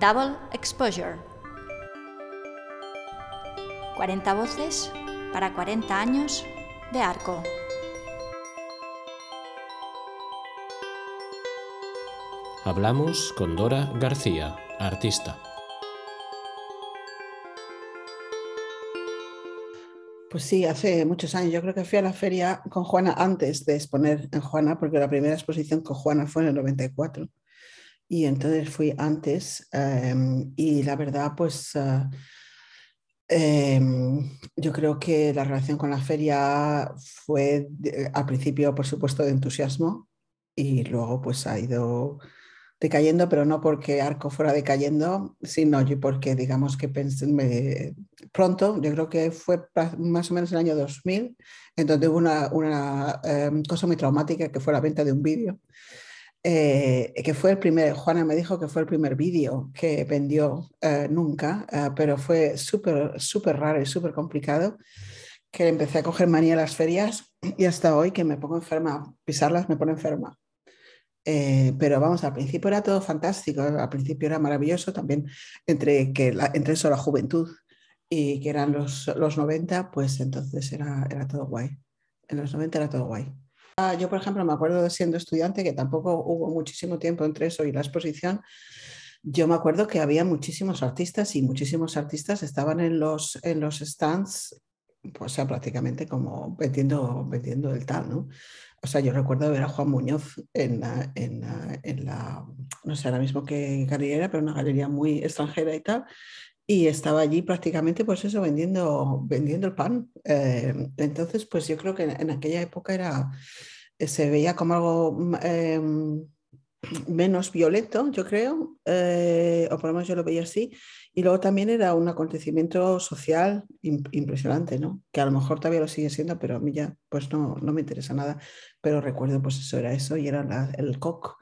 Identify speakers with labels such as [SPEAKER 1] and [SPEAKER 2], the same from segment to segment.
[SPEAKER 1] Double Exposure. 40 voces para 40 años de arco.
[SPEAKER 2] Hablamos con Dora García, artista.
[SPEAKER 3] Pues sí, hace muchos años. Yo creo que fui a la feria con Juana antes de exponer en Juana, porque la primera exposición con Juana fue en el 94. Y entonces fui antes em, y la verdad, pues em, yo creo que la relación con la feria fue al principio, por supuesto, de entusiasmo y luego pues ha ido decayendo, pero no porque Arco fuera decayendo, sino porque digamos que pensé, pronto, yo creo que fue más o menos el año 2000, en donde hubo una, una em, cosa muy traumática que fue la venta de un vídeo. Eh, que fue el primer, Juana me dijo que fue el primer vídeo que vendió eh, nunca, eh, pero fue súper, súper raro y súper complicado, que empecé a coger manía a las ferias y hasta hoy que me pongo enferma, pisarlas me pone enferma. Pero vamos, al principio era todo fantástico, al principio era maravilloso también entre, que entre eso la juventud y que eran los, los 90, pues entonces era, era todo guay. En los 90 era todo guay. Ah, yo, por ejemplo, me acuerdo siendo estudiante, que tampoco hubo muchísimo tiempo entre eso y la exposición, yo me acuerdo que había muchísimos artistas y muchísimos artistas estaban en los, en los stands, pues sea, prácticamente como vendiendo, vendiendo el tal, ¿no? O sea, yo recuerdo ver a Juan Muñoz en la, en en la no sé ahora mismo qué galería pero una galería muy extranjera y tal, y estaba allí prácticamente, pues eso, vendiendo, vendiendo el pan. Eh, entonces, pues yo creo que en, aquella época era, se veía como algo mm, em, menos violento, yo creo, eh, o por lo menos yo lo veía así, y luego también era un acontecimiento social impresionante, ¿no? Que a lo mejor todavía lo sigue siendo, pero a mí ya pues no, no me interesa nada, pero recuerdo pues eso era eso y era el coc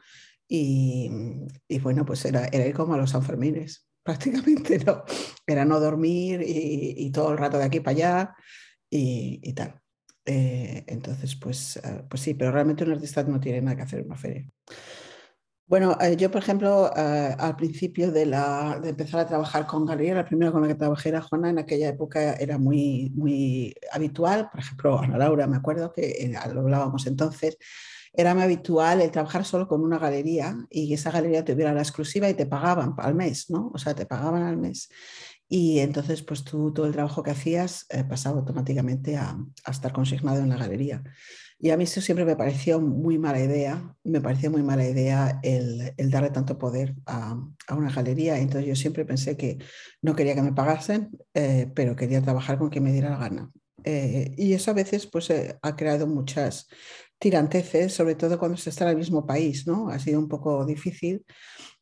[SPEAKER 3] y, y, bueno, pues era, era como a los Sanfermines, prácticamente, ¿no? Era no dormir y, todo el rato de aquí para allá y, y tal. Eh, entonces, pues, eh, pues sí, pero realmente un artista no tiene nada que hacer en una feria. Bueno, eh, yo, por ejemplo, eh, al principio de, la, de, empezar a trabajar con galería, la primera con la que trabajé era Juana, en aquella época era muy, muy habitual, por ejemplo, Ana Laura, me acuerdo que lo hablábamos entonces, era muy habitual el trabajar solo con una galería y esa galería tuviera la exclusiva y te pagaban al mes, ¿no? O sea, te pagaban al mes. Y entonces, pues tú todo el trabajo que hacías pasaba automáticamente a, a estar consignado en la galería. Y a mí eso siempre me pareció muy mala idea, me pareció muy mala idea el, darle tanto poder a, una galería. Entonces yo siempre pensé que no quería que me pagasen, eh, pero quería trabajar con quien me diera la gana. Eh, y eso a veces pues, eh, ha creado muchas tiranteces, sobre todo cuando se está en el mismo país, ¿no? Ha sido un poco difícil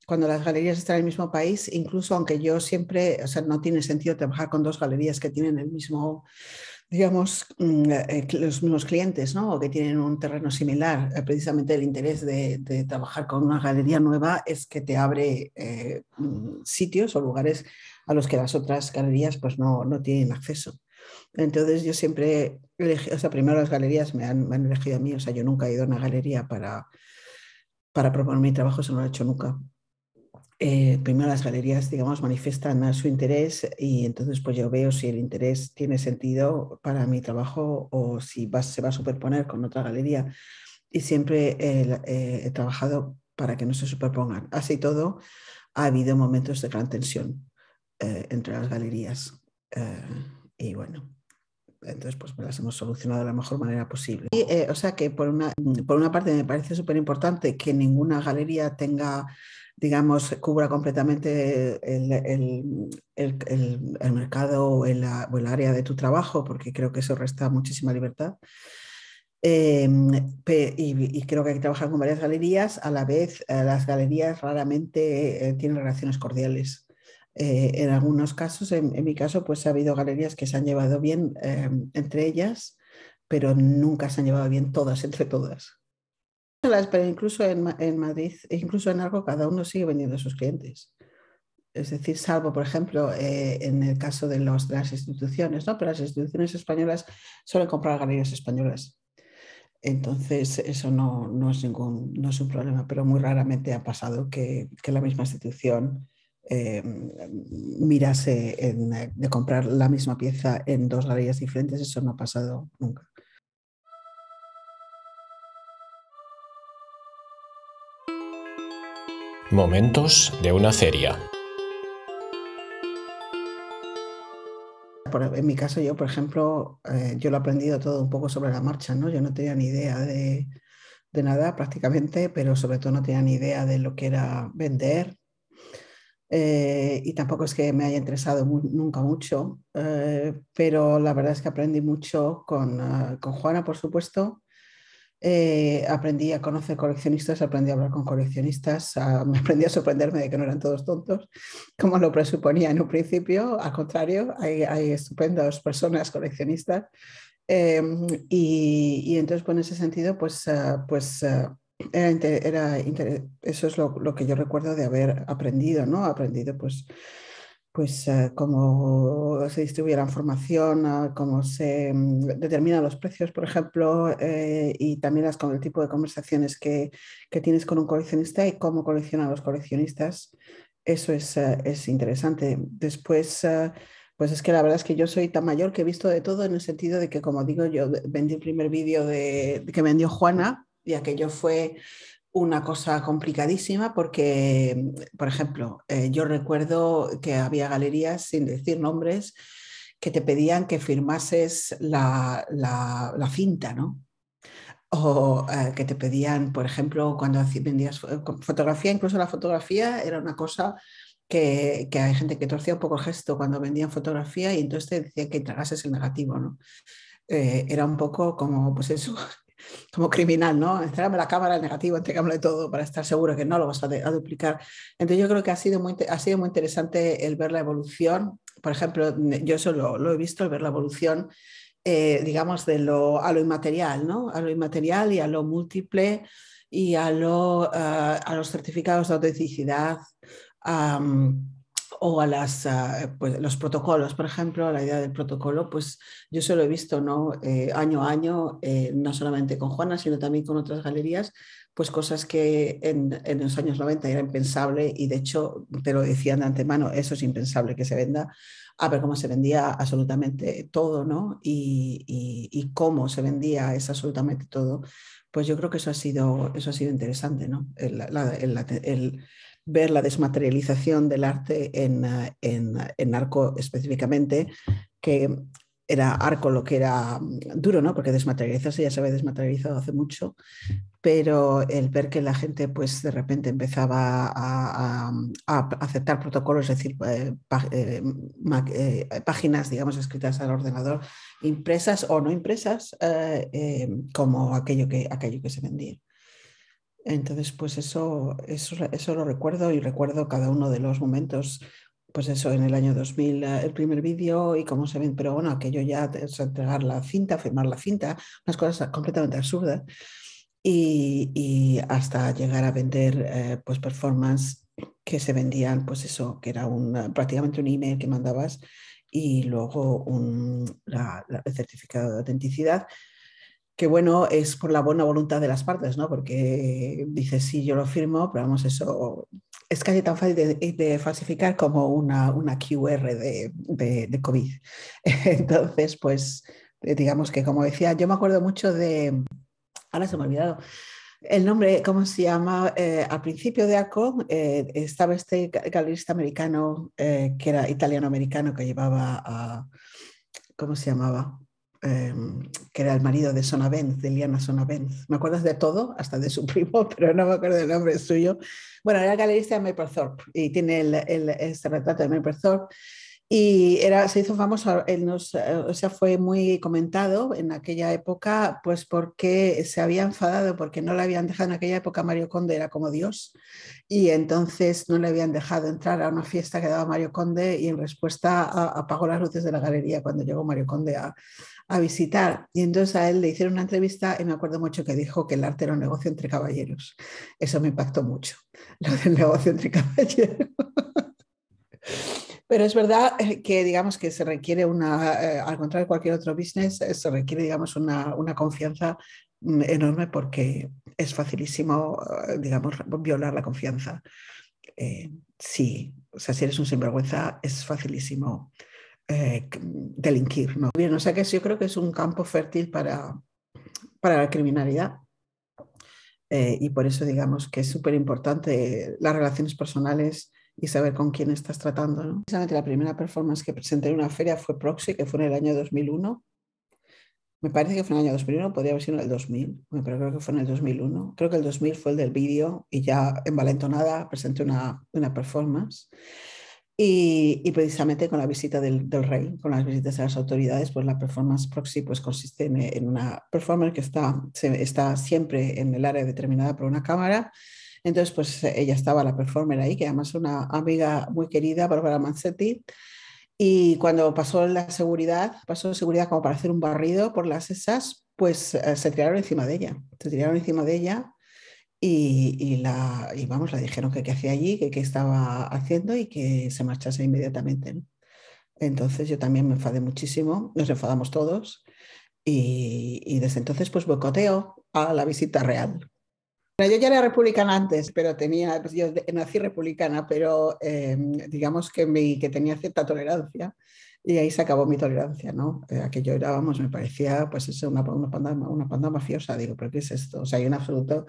[SPEAKER 3] cuando las galerías están en el mismo país, incluso aunque yo siempre, o sea, no tiene sentido trabajar con dos galerías que tienen el mismo digamos, mm, eh, los mismos clientes, ¿no? O que tienen un terreno similar. Eh, precisamente el interés de, trabajar con una galería nueva es que te abre eh, mm, sitios o lugares a los que las otras galerías pues no, no tienen acceso. Entonces yo siempre, o sea, primero las galerías me han, elegido a mí, o sea, yo nunca he ido a una galería para, para proponer mi trabajo, eso no lo he hecho nunca. Eh, primero las galerías, digamos, manifiestan su interés y entonces pues yo veo si el interés tiene sentido para mi trabajo o si se va a superponer con otra galería. Y siempre he trabajado para que no se superpongan. Así todo, ha habido momentos de gran tensión eh, entre las galerías. Eh, y bueno, entonces pues las hemos solucionado de la mejor manera posible. o sea que por una, por una parte me parece súper importante que ninguna galería tenga digamos, cubra completamente el, mercado o el, área de tu trabajo, porque creo que eso resta muchísima libertad. Em, y, creo que hay que trabajar con varias galerías. A la vez, eh, las galerías raramente eh, tienen relaciones cordiales. Eh, en algunos casos, en, en, mi caso, pues ha habido galerías que se han llevado bien em, entre ellas, pero nunca se han llevado bien todas entre todas pero incluso en, Madrid, e incluso en algo, cada uno sigue vendiendo a sus clientes. Es decir, salvo, por ejemplo, eh, en el caso de, los, las instituciones, ¿no? Pero las instituciones españolas suelen comprar galerías españolas. Entonces, eso no, es ningún, no es un problema, pero muy raramente ha pasado que, la misma institución eh, mirase de comprar la misma pieza en dos galerías diferentes, eso no ha pasado nunca.
[SPEAKER 2] Momentos de una feria.
[SPEAKER 3] en mi caso, yo, por ejemplo, eh, yo lo he aprendido todo un poco sobre la marcha, ¿no? Yo no tenía ni idea de, nada prácticamente, pero sobre todo no tenía ni idea de lo que era vender. Eh, y tampoco es que me haya interesado nunca mucho, eh, pero la verdad es que aprendí mucho con, ah, con Juana, por supuesto, eh, aprendí a conocer coleccionistas, aprendí a hablar con coleccionistas, me aprendí a sorprenderme de que no eran todos tontos, como lo presuponía en un principio. Al contrario, hay, hay estupendas personas coleccionistas. Em, y, entonces, pues, en ese sentido, pues, ah, pues ah, era, eso es lo, que yo recuerdo de haber aprendido, ¿no? Aprendido, pues, pues eh, cómo se distribuye la información, ah, cómo se mm, determinan los precios, por ejemplo, eh, y también las, el tipo de conversaciones que, que, tienes con un coleccionista y cómo coleccionan los coleccionistas. Eso es, eh, es interesante. Después, pues es que la verdad es que yo soy tan mayor que he visto de todo en el sentido de que, como digo, yo vendí el primer vídeo de, que vendió Juana y aquello fue una cosa complicadísima porque, por ejemplo, eh, yo recuerdo que había galerías, sin decir nombres, que te pedían que firmases la, la, cinta, ¿no? O eh, que te pedían, por ejemplo, cuando vendías fotografía, incluso la fotografía era una cosa que, que, hay gente que torcía un poco el gesto cuando vendían fotografía y entonces te decían que tragases el negativo, ¿no? Eh, era un poco como, pues eso, como criminal, ¿no? Entrégame la cámara, el negativo, entregame todo para estar seguro que no lo vas a, duplicar. Entonces yo creo que ha sido, muy, ha sido muy interesante el ver la evolución. Por ejemplo, yo eso lo, he visto, el ver la evolución, eh, digamos, de lo, a lo inmaterial, ¿no? A lo inmaterial y a lo múltiple y a, lo, eh, a los certificados de autenticidad o a las, ah, pues, los protocolos, por ejemplo, la idea del protocolo, pues yo se lo he visto ¿no? Eh, año a año, eh, no solamente con Juana, sino también con otras galerías, pues cosas que en, en, los años 90 era impensable y de hecho te lo decían de antemano, eso es impensable que se venda, a ver cómo se vendía absolutamente todo, ¿no? Y, y, cómo se vendía es absolutamente todo, pues yo creo que eso ha sido, eso ha sido interesante, ¿no? Ver la desmaterialización del arte en, eh, en, en, arco específicamente, que era arco lo que era mm, duro, ¿no? Porque desmaterializarse ya se había desmaterializado hace mucho, pero el ver que la gente pues de repente empezaba a, a, aceptar protocolos, es decir, eh, eh, páginas, digamos, escritas al ordenador, impresas o no impresas, como aquello que, aquello que se vendía. Entonces, pues eso, eso, eso lo recuerdo y recuerdo cada uno de los momentos, pues eso, en el año 2000 eh, el primer vídeo y cómo se ven, pero bueno, aquello ya entregar la cinta, firmar la cinta, unas cosas completamente absurdas. Y, hasta llegar a vender eh, pues performance que se vendían, pues eso, que era un, prácticamente un email que mandabas y luego un, el certificado de autenticidad que bueno, es por la buena voluntad de las partes, ¿no? Porque dices, sí, yo lo firmo, pero vamos, eso es casi tan fácil de, falsificar como una, una QR de, de, COVID. Entonces, pues, digamos que como decía, yo me acuerdo mucho de, ahora se me ha olvidado, el nombre, ¿cómo se llama? Eh, al principio de ACO eh, estaba este galerista americano, eh, que era italiano-americano, que llevaba a, ¿cómo se llamaba? Que era el marido de Sonavenz, de Liana Sonavenz. Me acuerdo de todo, hasta de su primo, pero no me acuerdo del nombre suyo. Bueno, era galerista de Mapplethorpe y tiene el, este retrato de Mapplethorpe. Y era, se hizo famoso, él nos, o sea, fue muy comentado en aquella época, pues porque se había enfadado, porque no le habían dejado en aquella época Mario Conde, era como Dios, y entonces no le habían dejado entrar a una fiesta que daba Mario Conde y en respuesta apagó las luces de la galería cuando llegó Mario Conde a, a visitar. Y entonces a él le hicieron una entrevista y me acuerdo mucho que dijo que el arte era un negocio entre caballeros. Eso me impactó mucho, lo del negocio entre caballeros. Pero es verdad eh, que digamos que se requiere una, eh, al contrario de cualquier otro business, eh, se requiere digamos una, una confianza mm, enorme porque es facilísimo, digamos, violar la confianza. eh, sí, o sea, si eres un sinvergüenza es facilísimo eh, delinquir, ¿no? Bien, o sea que yo creo que es un campo fértil para, para la criminalidad. Eh, y por eso digamos que es súper importante las relaciones personales y saber con quién estás tratando. ¿no? Precisamente la primera performance que presenté en una feria fue Proxy, que fue en el año 2001. Me parece que fue en el año 2001, podría haber sido en el 2000, pero creo que fue en el 2001. Creo que el 2000 fue el del vídeo y ya en Valentonada presenté una, una performance. Y, precisamente con la visita del, rey, con las visitas de las autoridades, pues la performance proxy pues consiste en, una performance que está, está siempre en el área determinada por una cámara. Entonces, pues ella estaba, la performer ahí, que además es una amiga muy querida, Bárbara Mancetti. Y cuando pasó la seguridad, pasó la seguridad como para hacer un barrido por las esas, pues eh, se tiraron encima de ella. Se tiraron encima de ella y, la, y vamos, le dijeron que qué hacía allí, que qué estaba haciendo y que se marchase inmediatamente. Entonces yo también me enfadé muchísimo, nos enfadamos todos y, y desde entonces pues boicoteo a la visita real. Yo ya era republicana antes, pero tenía, pues yo nací republicana, pero em, digamos que, tenía cierta tolerancia y ahí se acabó mi tolerancia, ¿no? Eh, aquello era, vamos, me parecía pues eso, una, una, panda, una panda mafiosa, digo, pero ¿qué es esto? O sea, hay un absoluto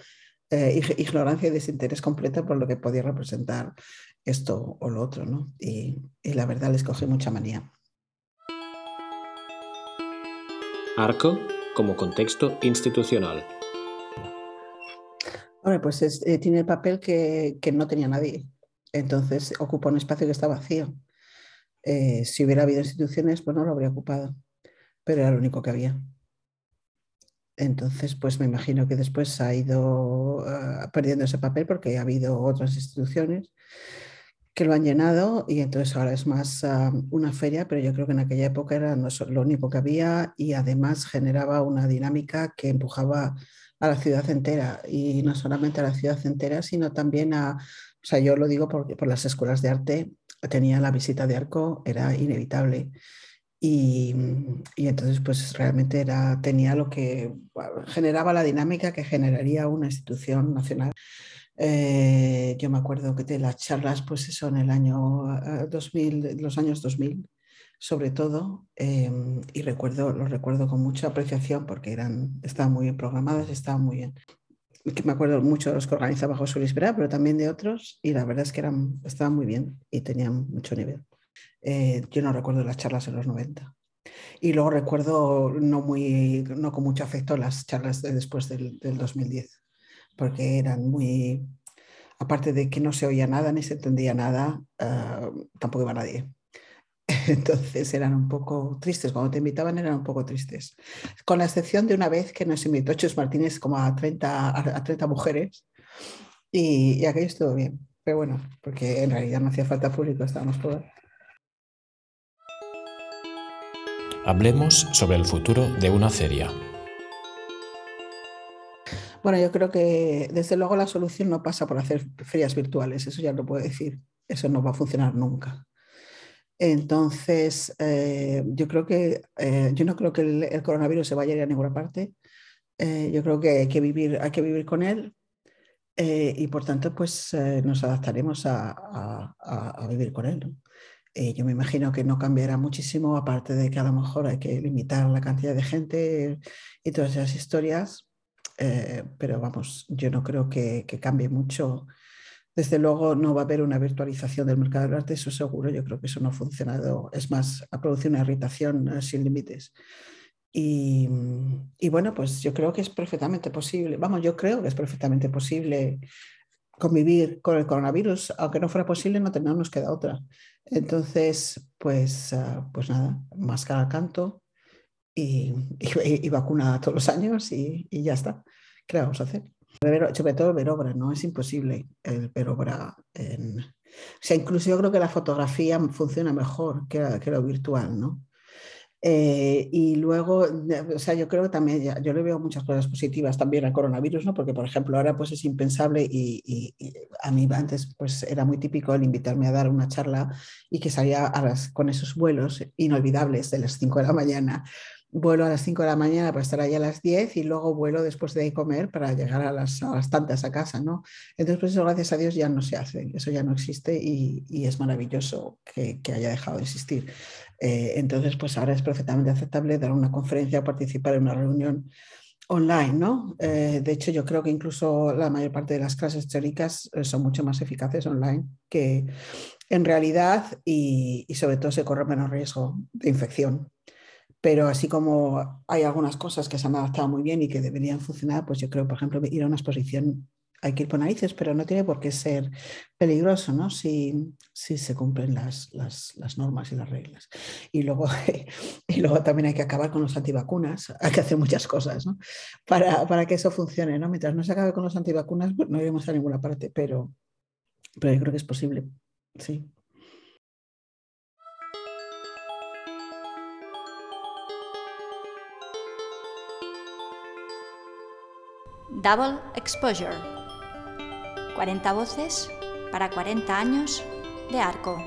[SPEAKER 3] eh, ignorancia y desinterés completo por lo que podía representar esto o lo otro, ¿no? Y, la verdad les coge mucha manía.
[SPEAKER 2] Arco como contexto institucional.
[SPEAKER 3] Bueno, pues eh, tiene el papel que, no tenía nadie. Entonces ocupa un espacio que está vacío. Eh, si hubiera habido instituciones, pues no lo habría ocupado, pero era lo único que había. Entonces, pues me imagino que después ha ido ah, perdiendo ese papel porque ha habido otras instituciones que lo han llenado y entonces ahora es más una feria, pero yo creo que en aquella época era lo único que había y además generaba una dinámica que empujaba a la ciudad entera y no solamente a la ciudad entera, sino también a, o sea, yo lo digo porque por las escuelas de arte tenía la visita de arco, era inevitable. Y, entonces, pues realmente era, tenía lo que generaba la dinámica que generaría una institución nacional. Eh, yo me acuerdo que de las charlas, pues eso, en el año 2000, eh, los años 2000, sobre todo, em, y recuerdo, los recuerdo con mucha apreciación porque eran, estaban muy bien programadas, estaban muy bien. Que me acuerdo mucho de los que organizaba José Luis Vera, pero también de otros, y la verdad es que eran, estaban muy bien y tenían mucho nivel. Eh, yo no recuerdo las charlas en los 90. Y luego recuerdo no, muy, no con mucho afecto las charlas de después del, 2010, porque eran muy, aparte de que no se oía nada ni se entendía nada, ah, tampoco iba nadie. Entonces eran un poco tristes, cuando te invitaban eran un poco tristes. Con la excepción de una vez que nos invitó Chus Martínez como a 30, a 30 mujeres y, y aquello estuvo bien. Pero bueno, porque en realidad no hacía falta público, estábamos todos.
[SPEAKER 2] Hablemos sobre el futuro de una feria.
[SPEAKER 3] Bueno, yo creo que desde luego la solución no pasa por hacer ferias virtuales, eso ya lo puedo decir, eso no va a funcionar nunca. Entonces, eh, yo creo que eh, yo no creo que el, coronavirus se vaya a ir a ninguna parte. Eh, yo creo que hay que vivir, hay que vivir con él y por tanto, pues nos adaptaremos a, vivir con él. Yo me imagino que no cambiará muchísimo, aparte de que a lo mejor hay que limitar la cantidad de gente y todas esas historias, pero vamos, yo no creo que, cambie mucho. Desde luego no va a haber una virtualización del mercado del arte, eso seguro, yo creo que eso no ha funcionado, es más, ha producido una irritación eh, sin límites. Y, y, bueno, pues yo creo que es perfectamente posible, vamos, yo creo que es perfectamente posible convivir con el coronavirus, aunque no fuera posible, no, tenemos nos queda otra. Entonces, pues, ah, pues nada, máscara al canto y, y, vacuna todos los años y, ya está. ¿Qué vamos a hacer? Sobre todo ver obra, ¿no? Es imposible el ver obra. O sea, incluso yo creo que la fotografía funciona mejor que, lo virtual, ¿no? Eh, y luego, o sea, yo creo que también, yo le veo muchas cosas positivas también al coronavirus, ¿no? Porque, por ejemplo, ahora pues es impensable y, a mí antes pues era muy típico el invitarme a dar una charla y que salía con esos vuelos inolvidables de las 5 de la mañana vuelo a las 5 de la mañana para estar ahí a las 10 y luego vuelo después de comer para llegar a las, tantas a casa, ¿no? Entonces, pues gracias a Dios, ya no se hace, eso ya no existe y, es maravilloso que, haya dejado de existir. Eh, entonces, pues ahora es perfectamente aceptable dar una conferencia participar en una reunión online, ¿no? Eh, de hecho, yo creo que incluso la mayor parte de las clases teóricas eh, son mucho más eficaces online que en realidad y, y sobre todo se corre menos riesgo de infección pero así como hay algunas cosas que se han adaptado muy bien y que deberían funcionar, pues yo creo, por ejemplo, ir a una exposición hay que ir por narices, pero no tiene por qué ser peligroso, ¿no? Si, si se cumplen las, las, normas y las reglas. Y luego, y luego también hay que acabar con los antivacunas, hay que hacer muchas cosas, ¿no? Para, para que eso funcione, ¿no? Mientras no se acabe con los antivacunas, pues no iremos a ninguna parte, pero, pero yo creo que es posible, sí.
[SPEAKER 1] Double Exposure. 40 voces para 40 años de arco.